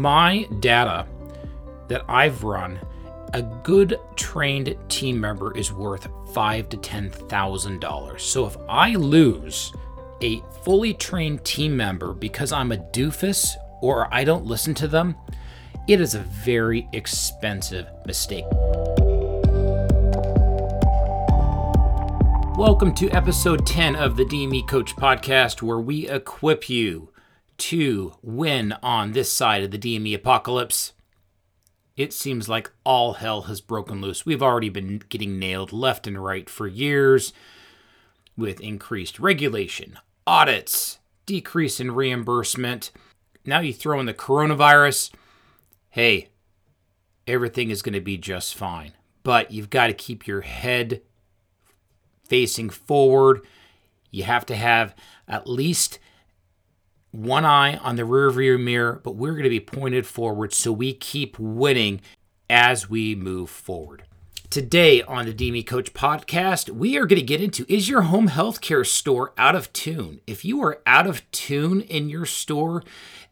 my data that I've run, a good trained team member is worth five to ten thousand dollars. So if I lose a fully trained team member because I'm a doofus or I don't listen to them, it is a very expensive mistake. Welcome to episode 10 of the DME Coach podcast, where we equip you to win on this side of the DME apocalypse. It seems like all hell has broken loose. We've already been getting nailed left and right for years with increased regulation, audits, decrease in reimbursement. Now you throw in the coronavirus. Hey, everything is going to be just fine. But you've got to keep your head facing forward. You have to have at least one eye on the rearview mirror, but we're going to be pointed forward so we keep winning as we move forward. Today on the DME Coach podcast, we are going to get into is your home healthcare store out of tune? If you are out of tune in your store,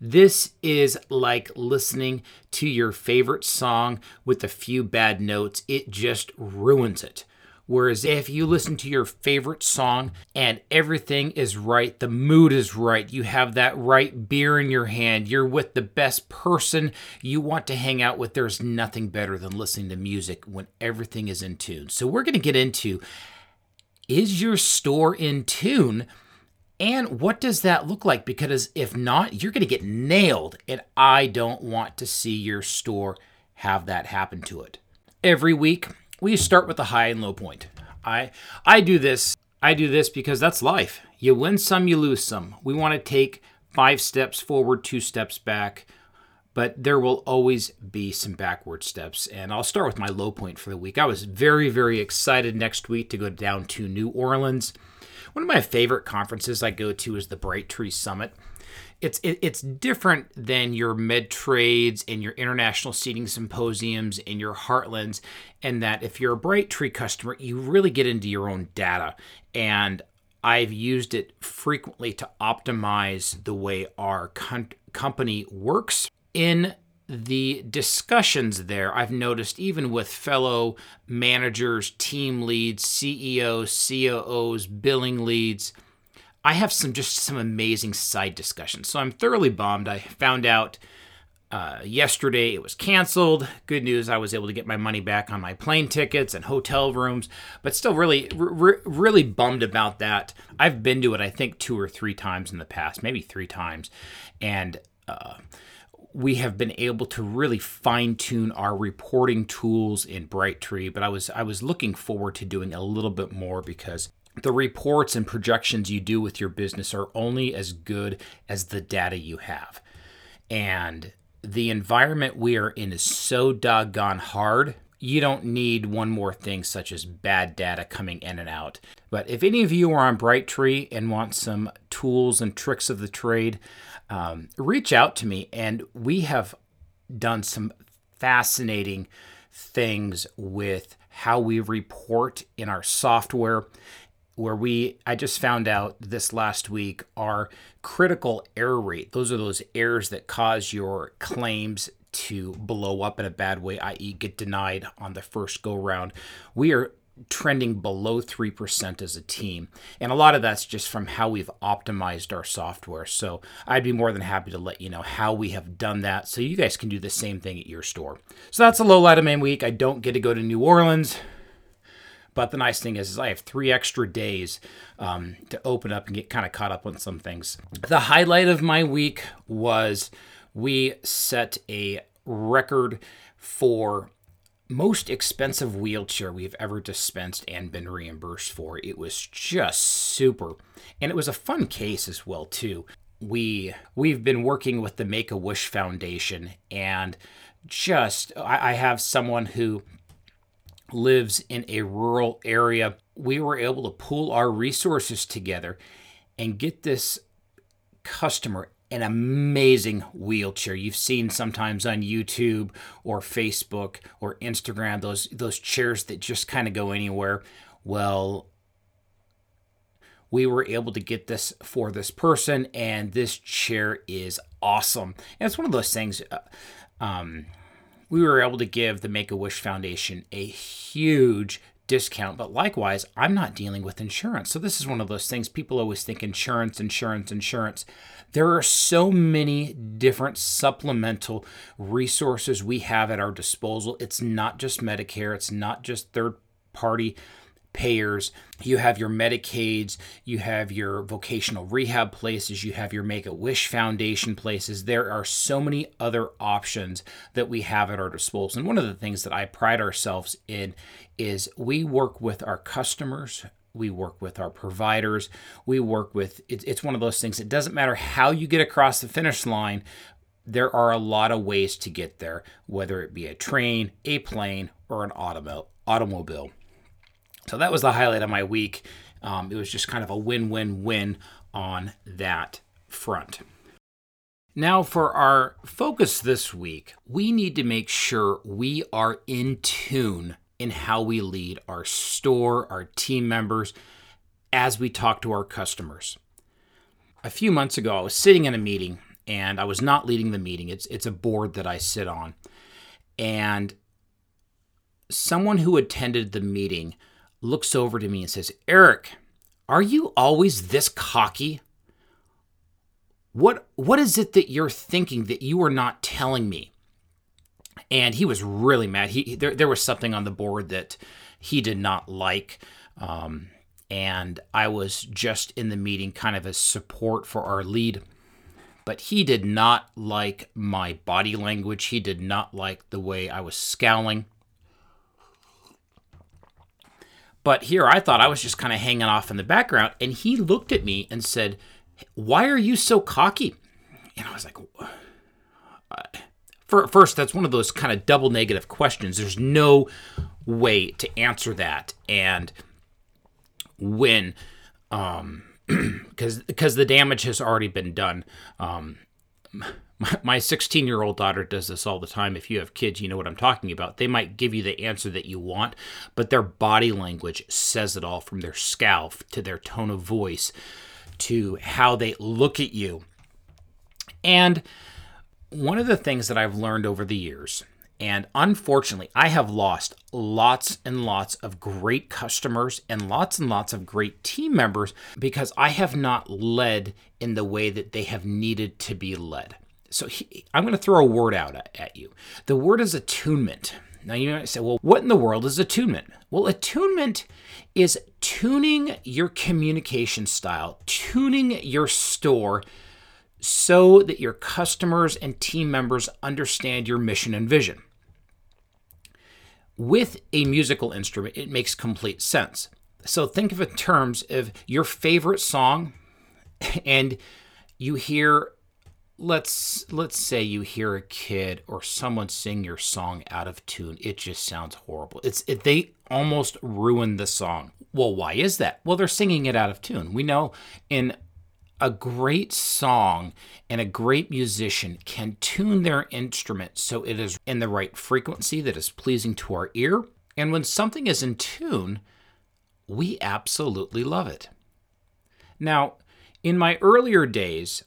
this is like listening to your favorite song with a few bad notes. It just ruins it. Whereas if you listen to your favorite song and everything is right, the mood is right, you have that right beer in your hand, you're with the best person you want to hang out with, there's nothing better than listening to music when everything is in tune. So we're going to get into is your store in tune? And what does that look like? Because if not, you're going to get nailed. And I don't want to see your store have that happen to it. Every week, we start with the high and low point. I I do this. I do this because that's life. You win some, you lose some. We want to take five steps forward, two steps back, but there will always be some backward steps. And I'll start with my low point for the week. I was very, very excited next week to go down to New Orleans. One of my favorite conferences I go to is the Brightree Summit it's it, it's different than your Medtrades and your international seating symposiums and your heartlands and that if you're a Brightree customer you really get into your own data. And i've used it frequently to optimize the way our com- company works. In the discussions there, I've noticed even with fellow managers, team leads, CEOs, COOs, billing leads, I have some just some amazing side discussions. So I'm thoroughly bummed. I found out uh, yesterday it was canceled. Good news, I was able to get my money back on my plane tickets and hotel rooms, but still really, r- really bummed about that. I've been to it, I think, two or three times in the past, maybe three times, and uh, we have been able to really fine tune our reporting tools in Brightree. But I was I was looking forward to doing a little bit more because the reports and projections you do with your business are only as good as the data you have. And the environment we are in is so doggone hard. You don't need one more thing such as bad data coming in and out. But if any of you are on Brightree and want some tools and tricks of the trade, um, reach out to me. And we have done some fascinating things with how we report in our software where we I just found out this last week our critical error rate. Those are those errors that cause your claims to blow up in a bad way, i.e., get denied on the first go round. We are trending below 3% as a team. And a lot of that's just from how we've optimized our software. So I'd be more than happy to let you know how we have done that so you guys can do the same thing at your store. So that's a low light of main week. I don't get to go to New Orleans. But the nice thing is, is I have three extra days um, to open up and get kind of caught up on some things. The highlight of my week was we set a record for most expensive wheelchair we've ever dispensed and been reimbursed for. It was just super. And it was a fun case as well too. We we've been working with the Make a Wish Foundation and just I, I have someone who lives in a rural area, we were able to pool our resources together and get this customer an amazing wheelchair. You've seen sometimes on YouTube or Facebook or Instagram those those chairs that just kind of go anywhere. Well, we were able to get this for this person, and this chair is awesome. And it's one of those things. Uh, um, we were able to give the Make a Wish Foundation a huge discount, but likewise, I'm not dealing with insurance. So this is one of those things people always think insurance, insurance, insurance. There are so many different supplemental resources we have at our disposal. It's not just Medicare, it's not just third party payers. You have your Medicaids, you have your vocational rehab places, you have your Make a Wish Foundation places. There are so many other options that we have at our disposal. And one of the things that I pride ourselves in is we work with our customers. We work with our providers. We work with, it's one of those things. It doesn't matter how you get across the finish line, there are a lot of ways to get there, whether it be a train, a plane, or an automobile. So that was the highlight of my week. Um, it was just kind of a win win win on that front. Now, for our focus this week, we need to make sure we are in tune in how we lead our store, our team members, as we talk to our customers. A few months ago, I was sitting in a meeting and I was not leading the meeting. It's, it's a board that I sit on. And someone who attended the meeting looks over to me and says, Erik, are you always this cocky? What what is it that you're thinking that you are not telling me? And he was really mad. He there, there was something on the board that he did not like. Um, and I was just in the meeting kind of as support for our lead. But he did not like my body language. He did not like the way I was scowling. But here I thought I was just kind of hanging off in the background. And he looked at me and said, Why are you so cocky? And I was like, First, that's one of those kind of double negative questions. There's no way to answer that. And when, um, because because the damage has already been done. Um, my 16 year old daughter does this all the time. If you have kids, you know what I'm talking about. They might give you the answer that you want, but their body language says it all from their scowl to their tone of voice to how they look at you. And one of the things that I've learned over the years, and unfortunately, I have lost lots and lots of great customers and lots and lots of great team members because I have not led in the way that they have needed to be led. So he, I'm going to throw a word out at, you. The word is attunement. Now you might say, well, what in the world is attunement? Well, attunement is tuning your communication style, tuning your store so that your customers and team members understand your mission and vision. With a musical instrument, it makes complete sense. So think of it in terms of your favorite song and you hear let's let's say you hear a kid or someone sing your song out of tune it just sounds horrible. It's it, they almost ruin the song. Well why is that? Well they're singing it out of tune. We know in a great song and a great musician can tune their instrument so it is in the right frequency that is pleasing to our ear. And when something is in tune we absolutely love it. Now in my earlier days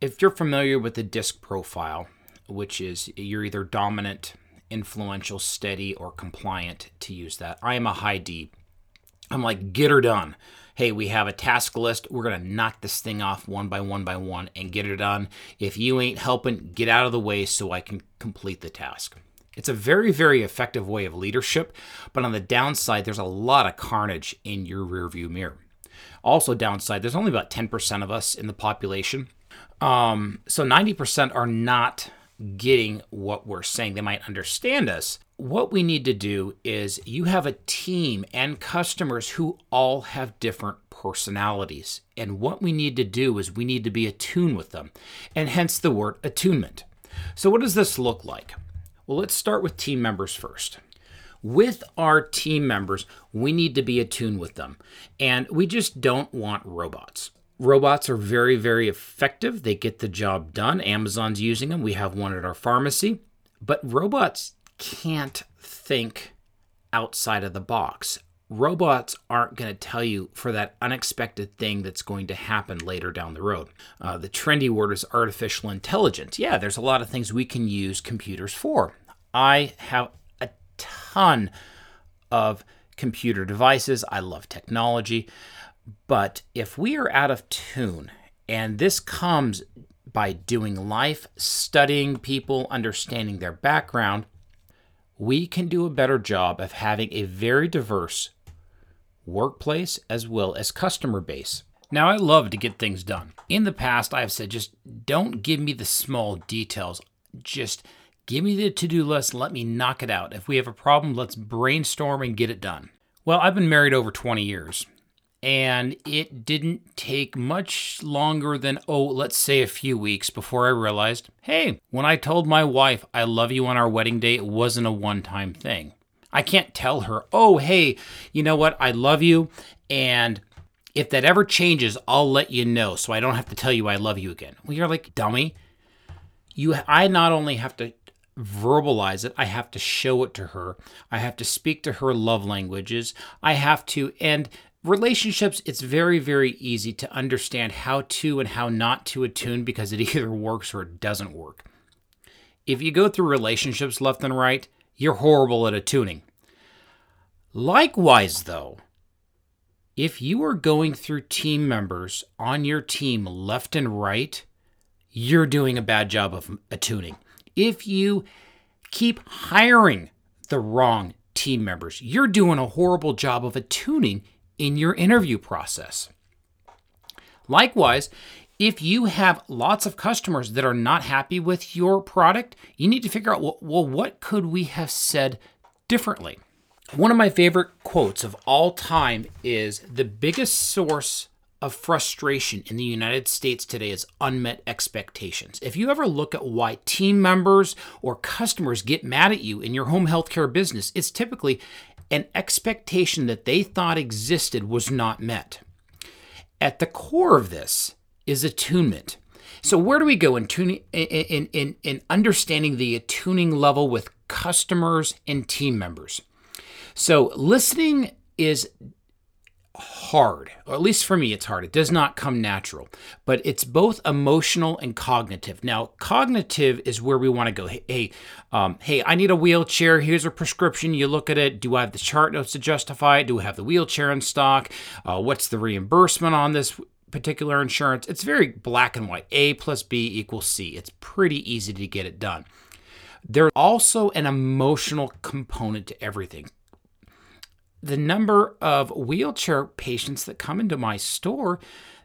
if you're familiar with the disc profile, which is you're either dominant, influential, steady, or compliant to use that, I am a high D. I'm like, get her done. Hey, we have a task list. We're going to knock this thing off one by one by one and get it done. If you ain't helping, get out of the way so I can complete the task. It's a very, very effective way of leadership, but on the downside, there's a lot of carnage in your rearview mirror. Also, downside, there's only about 10% of us in the population um, so 90% are not getting what we're saying. They might understand us. What we need to do is you have a team and customers who all have different personalities. And what we need to do is we need to be attuned with them, and hence the word attunement. So, what does this look like? Well, let's start with team members first. With our team members, we need to be attuned with them. And we just don't want robots. Robots are very, very effective. They get the job done. Amazon's using them. We have one at our pharmacy. But robots can't think outside of the box. robots aren't going to tell you for that unexpected thing that's going to happen later down the road. Uh, the trendy word is artificial intelligence. Yeah, there's a lot of things we can use computers for. I have a ton of computer devices. I love technology. But if we are out of tune, and this comes by doing life, studying people, understanding their background, we can do a better job of having a very diverse workplace as well as customer base. Now, I love to get things done. In the past, I have said just don't give me the small details. Just give me the to do list, let me knock it out. If we have a problem, let's brainstorm and get it done. Well, I've been married over 20 years, and it didn't take much longer than, oh, let's say a few weeks before I realized hey, when I told my wife I love you on our wedding day, it wasn't a one time thing. I can't tell her, oh, hey, you know what? I love you. And if that ever changes, I'll let you know so I don't have to tell you I love you again. Well, you're like, dummy. You, I not only have to verbalize it, I have to show it to her. I have to speak to her love languages. I have to, and relationships, it's very, very easy to understand how to and how not to attune because it either works or it doesn't work. If you go through relationships left and right, you're horrible at attuning. Likewise, though, if you are going through team members on your team left and right, you're doing a bad job of attuning. If you keep hiring the wrong team members, you're doing a horrible job of attuning in your interview process. Likewise, if you have lots of customers that are not happy with your product, you need to figure out well, what could we have said differently? One of my favorite quotes of all time is the biggest source of frustration in the United States today is unmet expectations. If you ever look at why team members or customers get mad at you in your home healthcare business, it's typically an expectation that they thought existed was not met. At the core of this is attunement. So where do we go in tuning in, in, in understanding the attuning level with customers and team members? So listening is hard, or at least for me, it's hard. It does not come natural, but it's both emotional and cognitive. Now, cognitive is where we want to go. Hey, um, hey, I need a wheelchair. Here's a prescription. You look at it. Do I have the chart notes to justify it? Do I have the wheelchair in stock? Uh, what's the reimbursement on this? particular insurance, it's very black and white. A plus B equals C. It's pretty easy to get it done. There's also an emotional component to everything. The number of wheelchair patients that come into my store,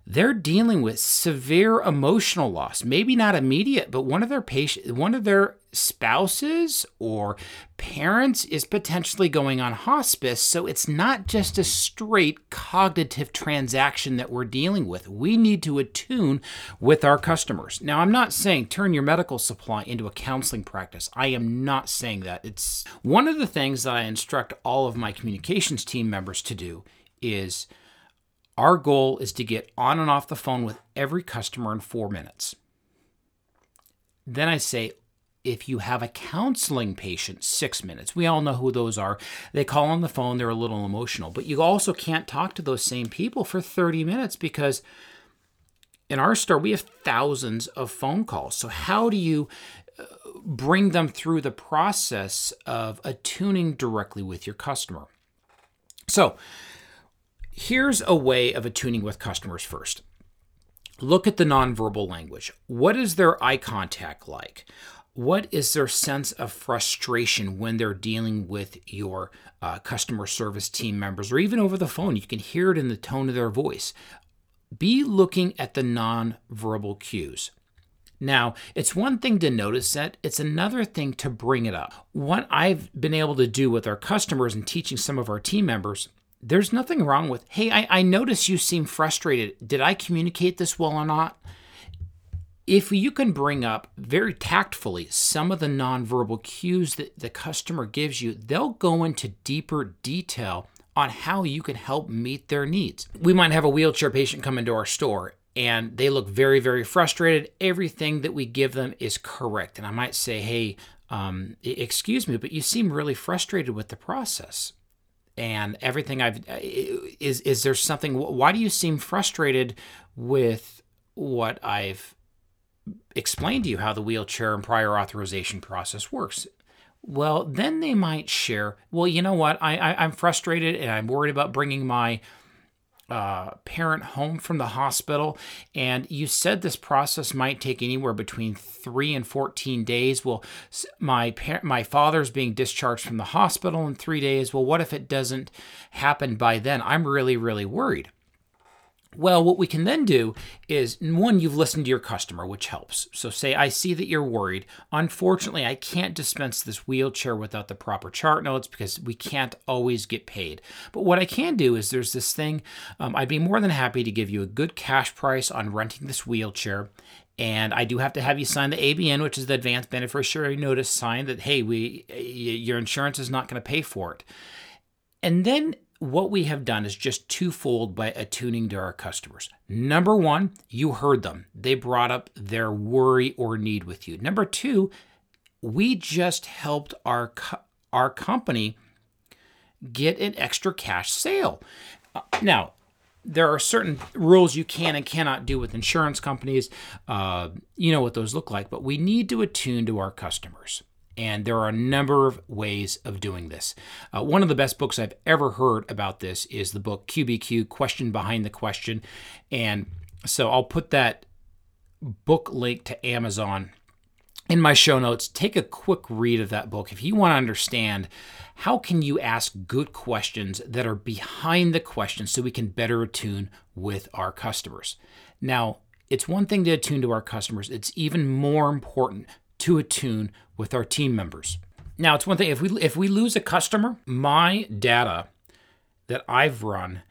they're dealing with severe emotional loss. Maybe not immediate, but one of their patient, one of their spouses or parents is potentially going on hospice. So it's not just a straight cognitive transaction that we're dealing with. We need to attune with our customers. Now, I'm not saying turn your medical supply into a counseling practice. I am not saying that. It's one of the things that I instruct all of my communications team members to do is our goal is to get on and off the phone with every customer in four minutes. Then I say, if you have a counseling patient, six minutes. We all know who those are. They call on the phone, they're a little emotional, but you also can't talk to those same people for 30 minutes because in our store, we have thousands of phone calls. So, how do you uh, bring them through the process of attuning directly with your customer? So, here's a way of attuning with customers first. Look at the nonverbal language. What is their eye contact like? what is their sense of frustration when they're dealing with your uh, customer service team members or even over the phone? You can hear it in the tone of their voice. Be looking at the nonverbal cues. Now, it's one thing to notice that, it's another thing to bring it up. What I've been able to do with our customers and teaching some of our team members, there's nothing wrong with, hey, I, I notice you seem frustrated. Did I communicate this well or not? if you can bring up very tactfully some of the nonverbal cues that the customer gives you, they'll go into deeper detail on how you can help meet their needs. We might have a wheelchair patient come into our store and they look very, very frustrated. Everything that we give them is correct. And I might say, hey, um, excuse me, but you seem really frustrated with the process. And everything I've uh, is is there something why do you seem frustrated with what I've explained to you how the wheelchair and prior authorization process works? Well then they might share well you know what? I, I am frustrated and i'm worried about bringing my uh, parent home from the hospital, and you said this process might take anywhere between three and 14 days. Well, my par- my father's being discharged from the hospital in three days. Well, what if it doesn't happen by then? I'm really, really worried. Well, what we can then do is one, you've listened to your customer, which helps. So, say, I see that you're worried. Unfortunately, I can't dispense this wheelchair without the proper chart notes because we can't always get paid. But what I can do is there's this thing, um, I'd be more than happy to give you a good cash price on renting this wheelchair. And I do have to have you sign the ABN, which is the advanced beneficiary notice sign that, hey, we your insurance is not going to pay for it. And then what we have done is just twofold by attuning to our customers. Number one, you heard them. They brought up their worry or need with you. Number two, we just helped our our company get an extra cash sale. Uh, now, there are certain rules you can and cannot do with insurance companies. Uh, you know what those look like, but we need to attune to our customers. And there are a number of ways of doing this. Uh, one of the best books I've ever heard about this is the book QBQ Question Behind the Question. And so I'll put that book link to Amazon in my show notes. Take a quick read of that book if you want to understand how can you ask good questions that are behind the question so we can better attune with our customers. Now, it's one thing to attune to our customers, it's even more important to attune with our team members. Now, it's one thing if we if we lose a customer, my data that I've run,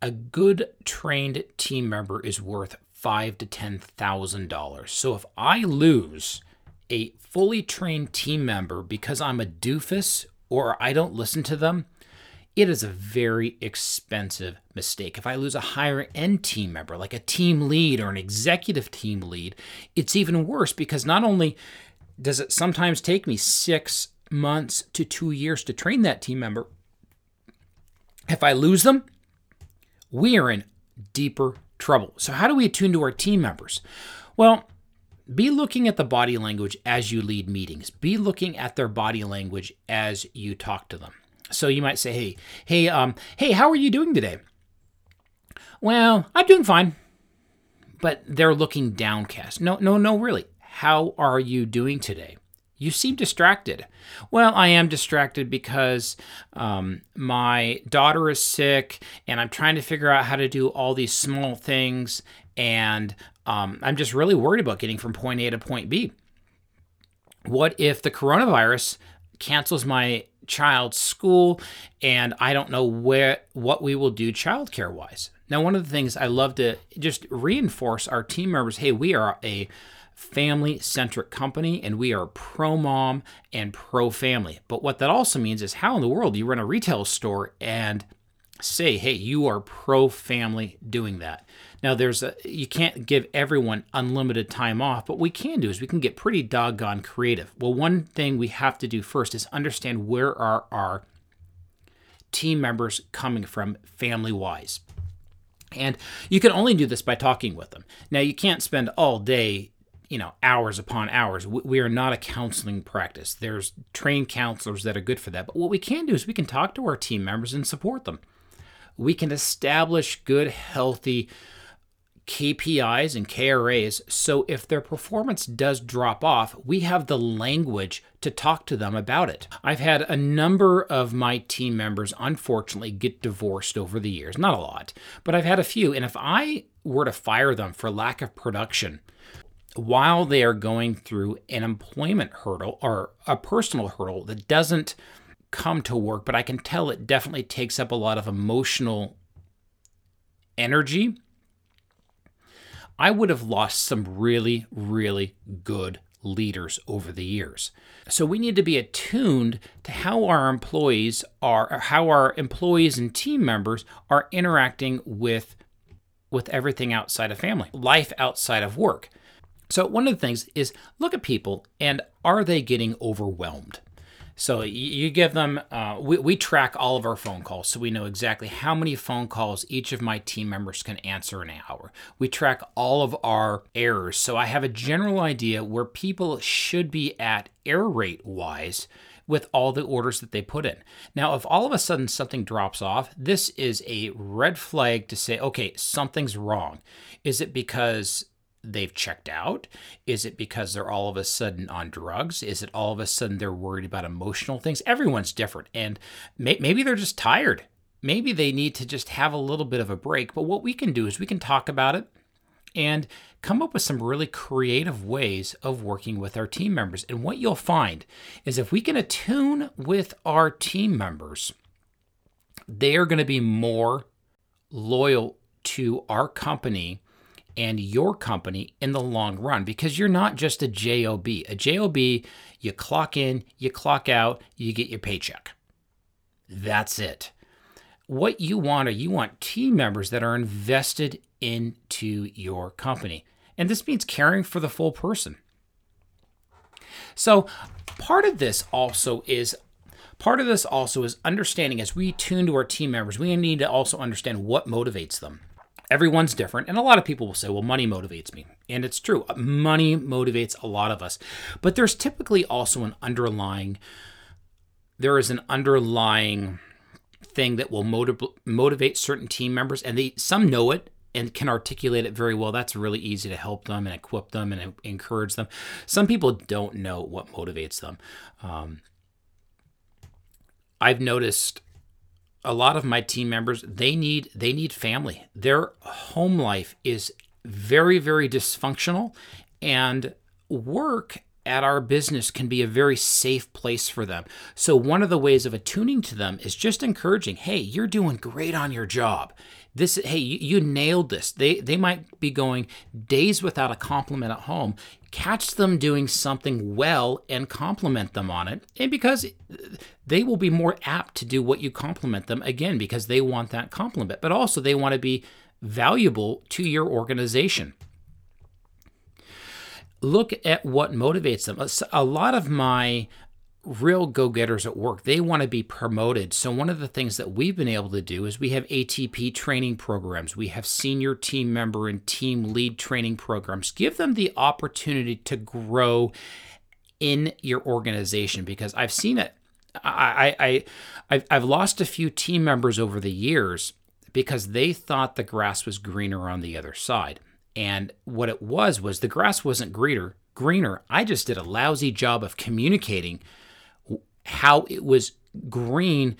a good trained team member is worth five to ten thousand dollars. So if I lose a fully trained team member because I'm a doofus or I don't listen to them, it is a very expensive mistake. If I lose a higher end team member, like a team lead or an executive team lead, it's even worse because not only does it sometimes take me six months to two years to train that team member? If I lose them, we are in deeper trouble. So, how do we attune to our team members? Well, be looking at the body language as you lead meetings. Be looking at their body language as you talk to them. So you might say, "Hey, hey, um, hey, how are you doing today?" Well, I'm doing fine. But they're looking downcast. No, no, no, really. How are you doing today? You seem distracted. Well, I am distracted because um, my daughter is sick and I'm trying to figure out how to do all these small things. And um, I'm just really worried about getting from point A to point B. What if the coronavirus cancels my child's school and I don't know where what we will do childcare wise? Now, one of the things I love to just reinforce our team members hey, we are a family centric company and we are pro mom and pro family. But what that also means is how in the world do you run a retail store and say, hey, you are pro family doing that? Now, there's a, you can't give everyone unlimited time off, but we can do is we can get pretty doggone creative. Well, one thing we have to do first is understand where are our team members coming from family wise. And you can only do this by talking with them. Now, you can't spend all day you know hours upon hours. We are not a counseling practice. There's trained counselors that are good for that. But what we can do is we can talk to our team members and support them. We can establish good healthy KPIs and KRAs so if their performance does drop off we have the language to talk to them about it. I've had a number of my team members unfortunately get divorced over the years. Not a lot but i've had a few. And if i were to fire them for lack of production while they are going through an employment hurdle or a personal hurdle that doesn't come to work, but I can tell it definitely takes up a lot of emotional energy. I would have lost some really, really good leaders over the years. So we need to be attuned to how our employees are how our employees and team members are interacting with with everything outside of family, life outside of work. So, one of the things is look at people and are they getting overwhelmed? So you give them, uh, we, we track all of our phone calls so we know exactly how many phone calls each of my team members can answer in an hour. We track all of our errors so I have a general idea where people should be at error rate wise with all the orders that they put in. Now, if all of a sudden something drops off, this is a red flag to say, okay, something's wrong. Is it because they've checked out? Is it because they're all of a sudden on drugs? Is it all of a sudden they're worried about emotional things? Everyone's different. And may- maybe they're just tired. Maybe they need to just have a little bit of a break. But what we can do is we can talk about it and come up with some really creative ways of working with our team members. And what you'll find is if we can attune with our team members, they are going to be more loyal to our company and your company in the long run because you're not just a JOB. A JOB, you clock in, you clock out, you get your paycheck. That's it. What you want are you want team members that are invested into your company. And this means caring for the full person. So, part of this also is part of this also is understanding as we tune to our team members, we need to also understand what motivates them everyone's different. And a lot of people will say, well, money motivates me. And it's true. Money motivates a lot of us. But there's typically also an underlying, there is an underlying thing that will motiv- motivate certain team members. And they, some know it and can articulate it very well. That's really easy to help them and equip them and encourage them. Some people don't know what motivates them. Um, I've noticed a lot of my team members they need they need family their home life is very very dysfunctional and work at our business can be a very safe place for them. So, one of the ways of attuning to them is just encouraging, hey, you're doing great on your job. This, hey, you, you nailed this. They, they might be going days without a compliment at home. Catch them doing something well and compliment them on it. And because they will be more apt to do what you compliment them again, because they want that compliment, but also they want to be valuable to your organization look at what motivates them. A lot of my real go-getters at work. They want to be promoted. So one of the things that we've been able to do is we have atp training programs. We have senior team member and team lead training programs. Give them the opportunity to grow in your organization because i've seen it. I i, I i've lost a few team members over the years because they thought the grass was greener on the other side. And what it was was the grass wasn't greener. Greener. I just did a lousy job of communicating how it was green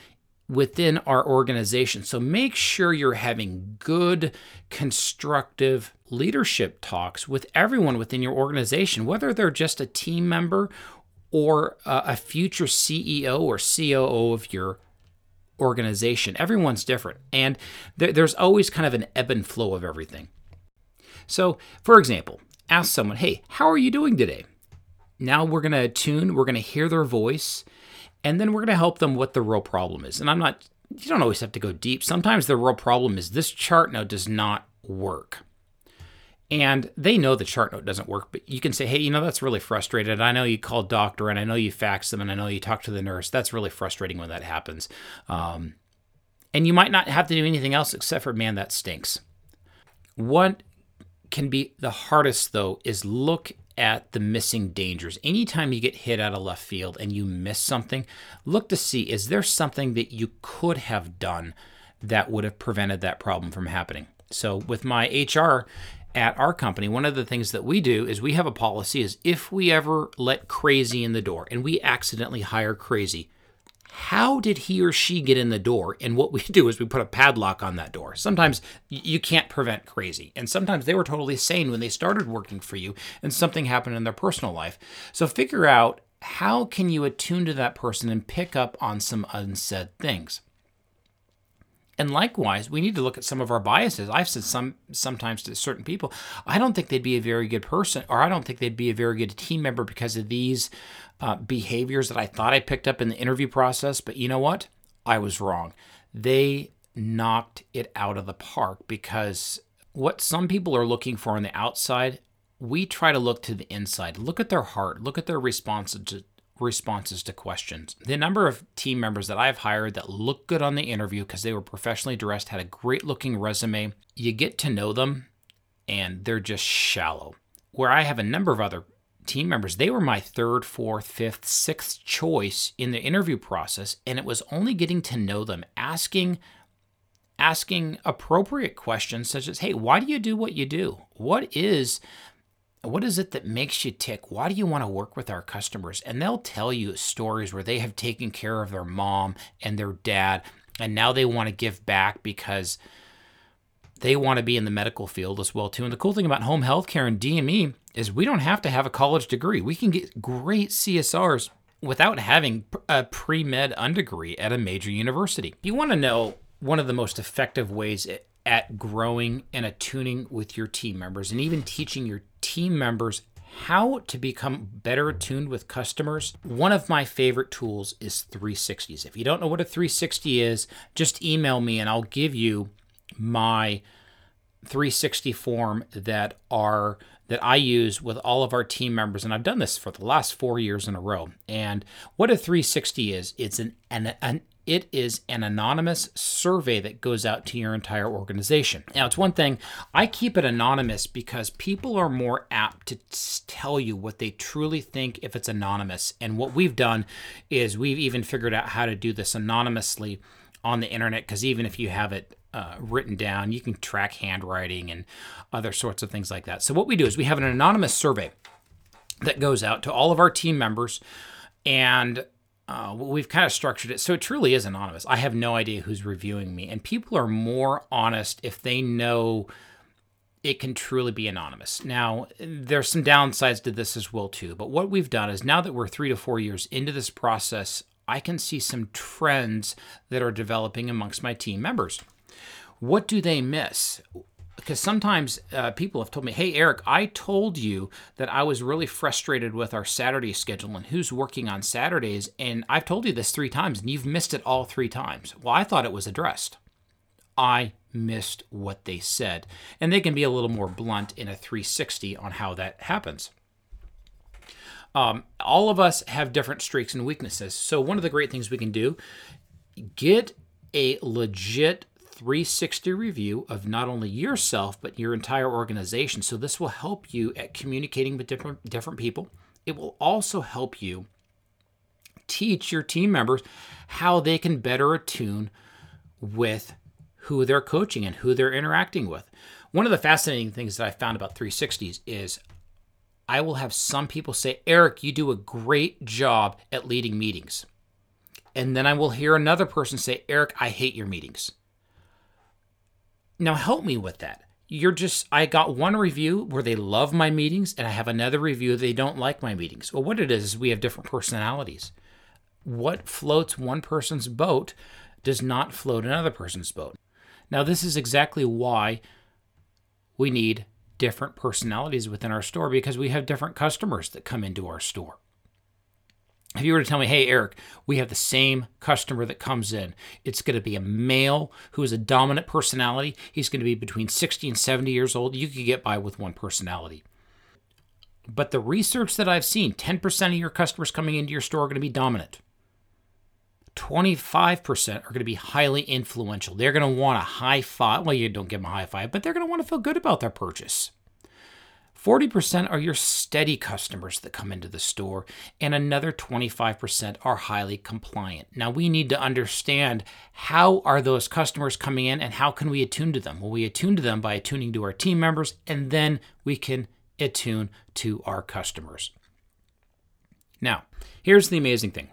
within our organization. So make sure you're having good, constructive leadership talks with everyone within your organization, whether they're just a team member or a future CEO or COO of your organization. Everyone's different. And there's always kind of an ebb and flow of everything. So, for example, ask someone, hey, how are you doing today? Now we're going to tune, we're going to hear their voice, and then we're going to help them what the real problem is. And I'm not, you don't always have to go deep. Sometimes the real problem is this chart note does not work. And they know the chart note doesn't work, but you can say, hey, you know, that's really frustrated. I know you called doctor and I know you faxed them and I know you talked to the nurse. That's really frustrating when that happens. Um, and you might not have to do anything else except for, man, that stinks. What can be the hardest though is look at the missing dangers. Anytime you get hit out of left field and you miss something, look to see is there something that you could have done that would have prevented that problem from happening. So with my HR at our company, one of the things that we do is we have a policy is if we ever let crazy in the door and we accidentally hire crazy, how did he or she get in the door? And what we do is we put a padlock on that door. Sometimes you can't prevent crazy. And sometimes they were totally sane when they started working for you and something happened in their personal life. So figure out how can you attune to that person and pick up on some unsaid things. And likewise, we need to look at some of our biases. I've said some sometimes to certain people, I don't think they'd be a very good person, or I don't think they'd be a very good team member because of these uh, behaviors that I thought I picked up in the interview process. But you know what? I was wrong. They knocked it out of the park because what some people are looking for on the outside, we try to look to the inside. Look at their heart. Look at their responses to responses to questions. The number of team members that I've hired that look good on the interview because they were professionally dressed, had a great looking resume, you get to know them and they're just shallow. Where I have a number of other team members, they were my third, fourth, fifth, sixth choice in the interview process, and it was only getting to know them, asking asking appropriate questions such as, "Hey, why do you do what you do? What is what is it that makes you tick? Why do you want to work with our customers?" And they'll tell you stories where they have taken care of their mom and their dad, and now they want to give back because they want to be in the medical field as well too. And the cool thing about home healthcare and DME is we don't have to have a college degree. We can get great CSRs without having a pre-med underdegree at a major university. You want to know one of the most effective ways at growing and attuning with your team members and even teaching your team members how to become better attuned with customers. One of my favorite tools is 360s. If you don't know what a 360 is, just email me and I'll give you my 360 form that are that I use with all of our team members and I've done this for the last 4 years in a row. And what a 360 is, it's an an, an it is an anonymous survey that goes out to your entire organization. Now, it's one thing, I keep it anonymous because people are more apt to tell you what they truly think if it's anonymous. And what we've done is we've even figured out how to do this anonymously on the internet because even if you have it uh, written down, you can track handwriting and other sorts of things like that. So, what we do is we have an anonymous survey that goes out to all of our team members and uh, we've kind of structured it so it truly is anonymous. I have no idea who's reviewing me, and people are more honest if they know it can truly be anonymous. Now, there's some downsides to this as well too. But what we've done is now that we're three to four years into this process, I can see some trends that are developing amongst my team members. What do they miss? because sometimes uh, people have told me, "Hey, Erik, I told you that I was really frustrated with our Saturday schedule and who's working on Saturdays, and I've told you this three times, and you've missed it all three times." Well, I thought it was addressed. I missed what they said, and they can be a little more blunt in a 360 on how that happens. Um, all of us have different strengths and weaknesses. So one of the great things we can do get a legit 360 review of not only yourself but your entire organization. So this will help you at communicating with different different people. It will also help you teach your team members how they can better attune with who they're coaching and who they're interacting with. One of the fascinating things that I found about 360s is I will have some people say, Erik, you do a great job at leading meetings. And then I will hear another person say, Erik, I hate your meetings. Now help me with that. You're just, I got one review where they love my meetings, and I have another review they don't like my meetings. Well, what it is, is we have different personalities. What floats one person's boat does not float another person's boat. Now, this is exactly why we need different personalities within our store because we have different customers that come into our store if you were to tell me, hey, Erik, we have the same customer that comes in, it's going to be a male who is a dominant personality. He's going to be between 60 and 70 years old. You could get by with one personality. But the research that I've seen 10% of your customers coming into your store are going to be dominant. 25% are going to be highly influential. They're going to want a high five. Well, you don't give them a high five, but they're going to want to feel good about their purchase. 40% are your steady customers that come into the store, and another 25% are highly compliant. Now we need to understand how are those customers coming in and how can we attune to them? Well, we attune to them by attuning to our team members, and then we can attune to our customers. Now, here's the amazing thing.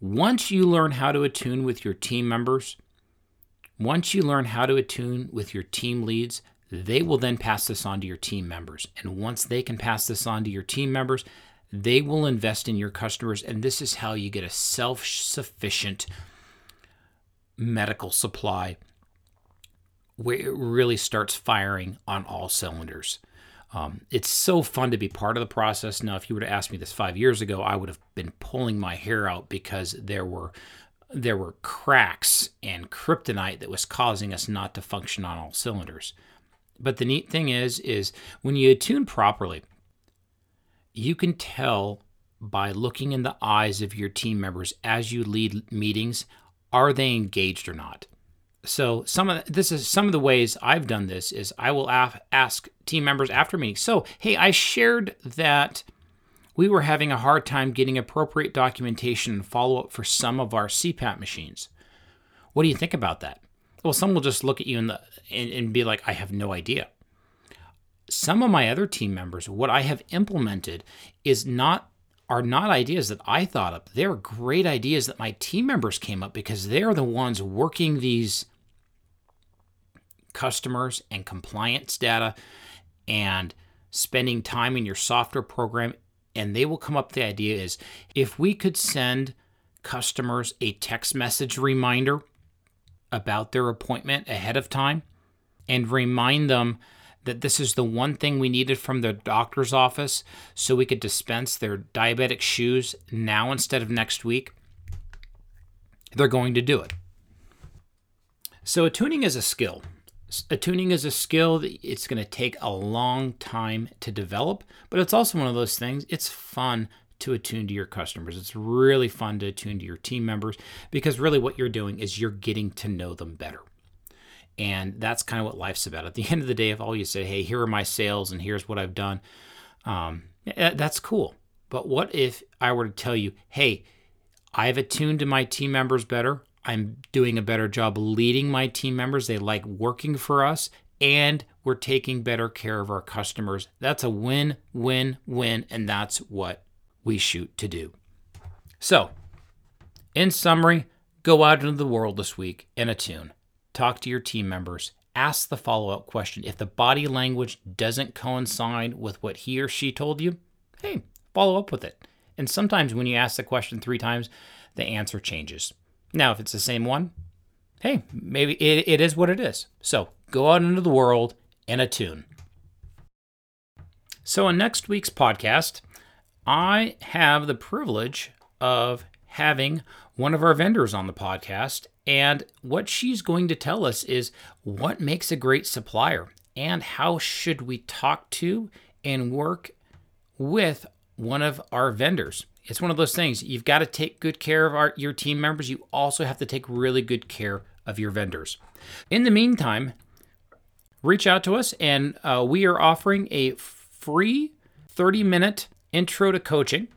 Once you learn how to attune with your team members, once you learn how to attune with your team leads, they will then pass this on to your team members. And once they can pass this on to your team members, they will invest in your customers. And this is how you get a self sufficient medical supply where it really starts firing on all cylinders. Um, it's so fun to be part of the process. Now, if you were to ask me this five years ago, I would have been pulling my hair out because there were there were cracks and kryptonite that was causing us not to function on all cylinders. But the neat thing is, is when you attune properly, you can tell by looking in the eyes of your team members as you lead meetings. Are they engaged or not? So some of this is some of the ways I've done this is I will af- ask team members after meetings. So hey, I shared that we were having a hard time getting appropriate documentation and follow up for some of our CPAP machines. What do you think about that? Well, some will just look at you the, and, and be like, I have no idea. Some of my other team members, what I have implemented is not are not ideas that I thought up. They're great ideas that my team members came up because they're the ones working these customers and compliance data and spending time in your software program and they will come up the idea is if we could send customers a text message reminder about their appointment ahead of time and remind them that this is the one thing we needed from the doctor's office so we could dispense their diabetic shoes now instead of next week, they're going to do it. So, attuning is a skill. Attuning is a skill that it's going to take a long time to develop, but it's also one of those things, it's fun to attune to your customers. It's really fun to attune to your team members because really what you're doing is you're getting to know them better. And that's kind of what life's about. At the end of the day, if all you say, hey, here are my sales and here's what I've done, um, that's cool. But what if I were to tell you, hey, I've attuned to my team members better. I'm doing a better job leading my team members. They like working for us, and we're taking better care of our customers. That's a win, win, win. And that's what we shoot to do. So, in summary, go out into the world this week and attune. Talk to your team members. Ask the follow up question. If the body language doesn't coincide with what he or she told you, hey, follow up with it. And sometimes when you ask the question three times, the answer changes. Now, if it's the same one, hey, maybe it, it is what it is. So go out into the world and attune. So, in next week's podcast, I have the privilege of having one of our vendors on the podcast. And what she's going to tell us is what makes a great supplier and how should we talk to and work with one of our vendors. It's one of those things. You've got to take good care of our, your team members. You also have to take really good care of your vendors. In the meantime, reach out to us, and uh, we are offering a free 30 minute intro to coaching.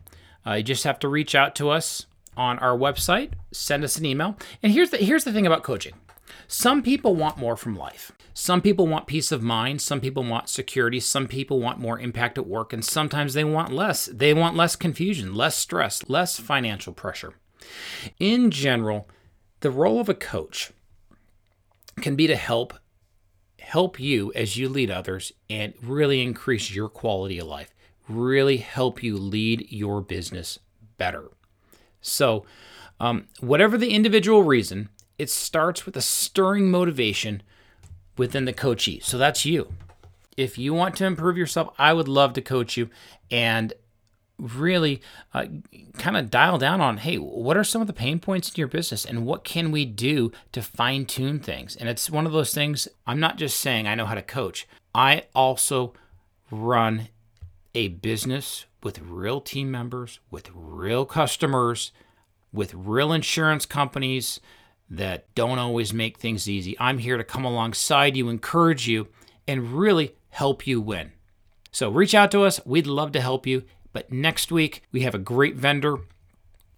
Uh, you just have to reach out to us on our website, send us an email. And here's the here's the thing about coaching. Some people want more from life. Some people want peace of mind, some people want security, some people want more impact at work, and sometimes they want less. They want less confusion, less stress, less financial pressure. In general, the role of a coach can be to help help you as you lead others and really increase your quality of life really help you lead your business better. So, um, whatever the individual reason, it starts with a stirring motivation within the coachee. So that's you. If you want to improve yourself, I would love to coach you and really uh, kind of dial down on hey, what are some of the pain points in your business and what can we do to fine tune things? And it's one of those things, I'm not just saying I know how to coach, I also run a business with real team members, with real customers, with real insurance companies that don't always make things easy. I'm here to come alongside you, encourage you, and really help you win. So reach out to us. We'd love to help you. But next week, we have a great vendor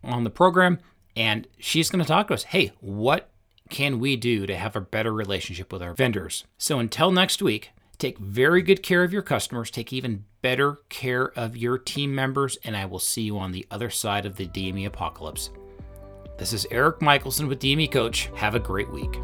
on the program, and she's going to talk to us. Hey, what can we do to have a better relationship with our vendors? So until next week, Take very good care of your customers, take even better care of your team members, and I will see you on the other side of the DME apocalypse. This is Erik Michelson with DME Coach. Have a great week.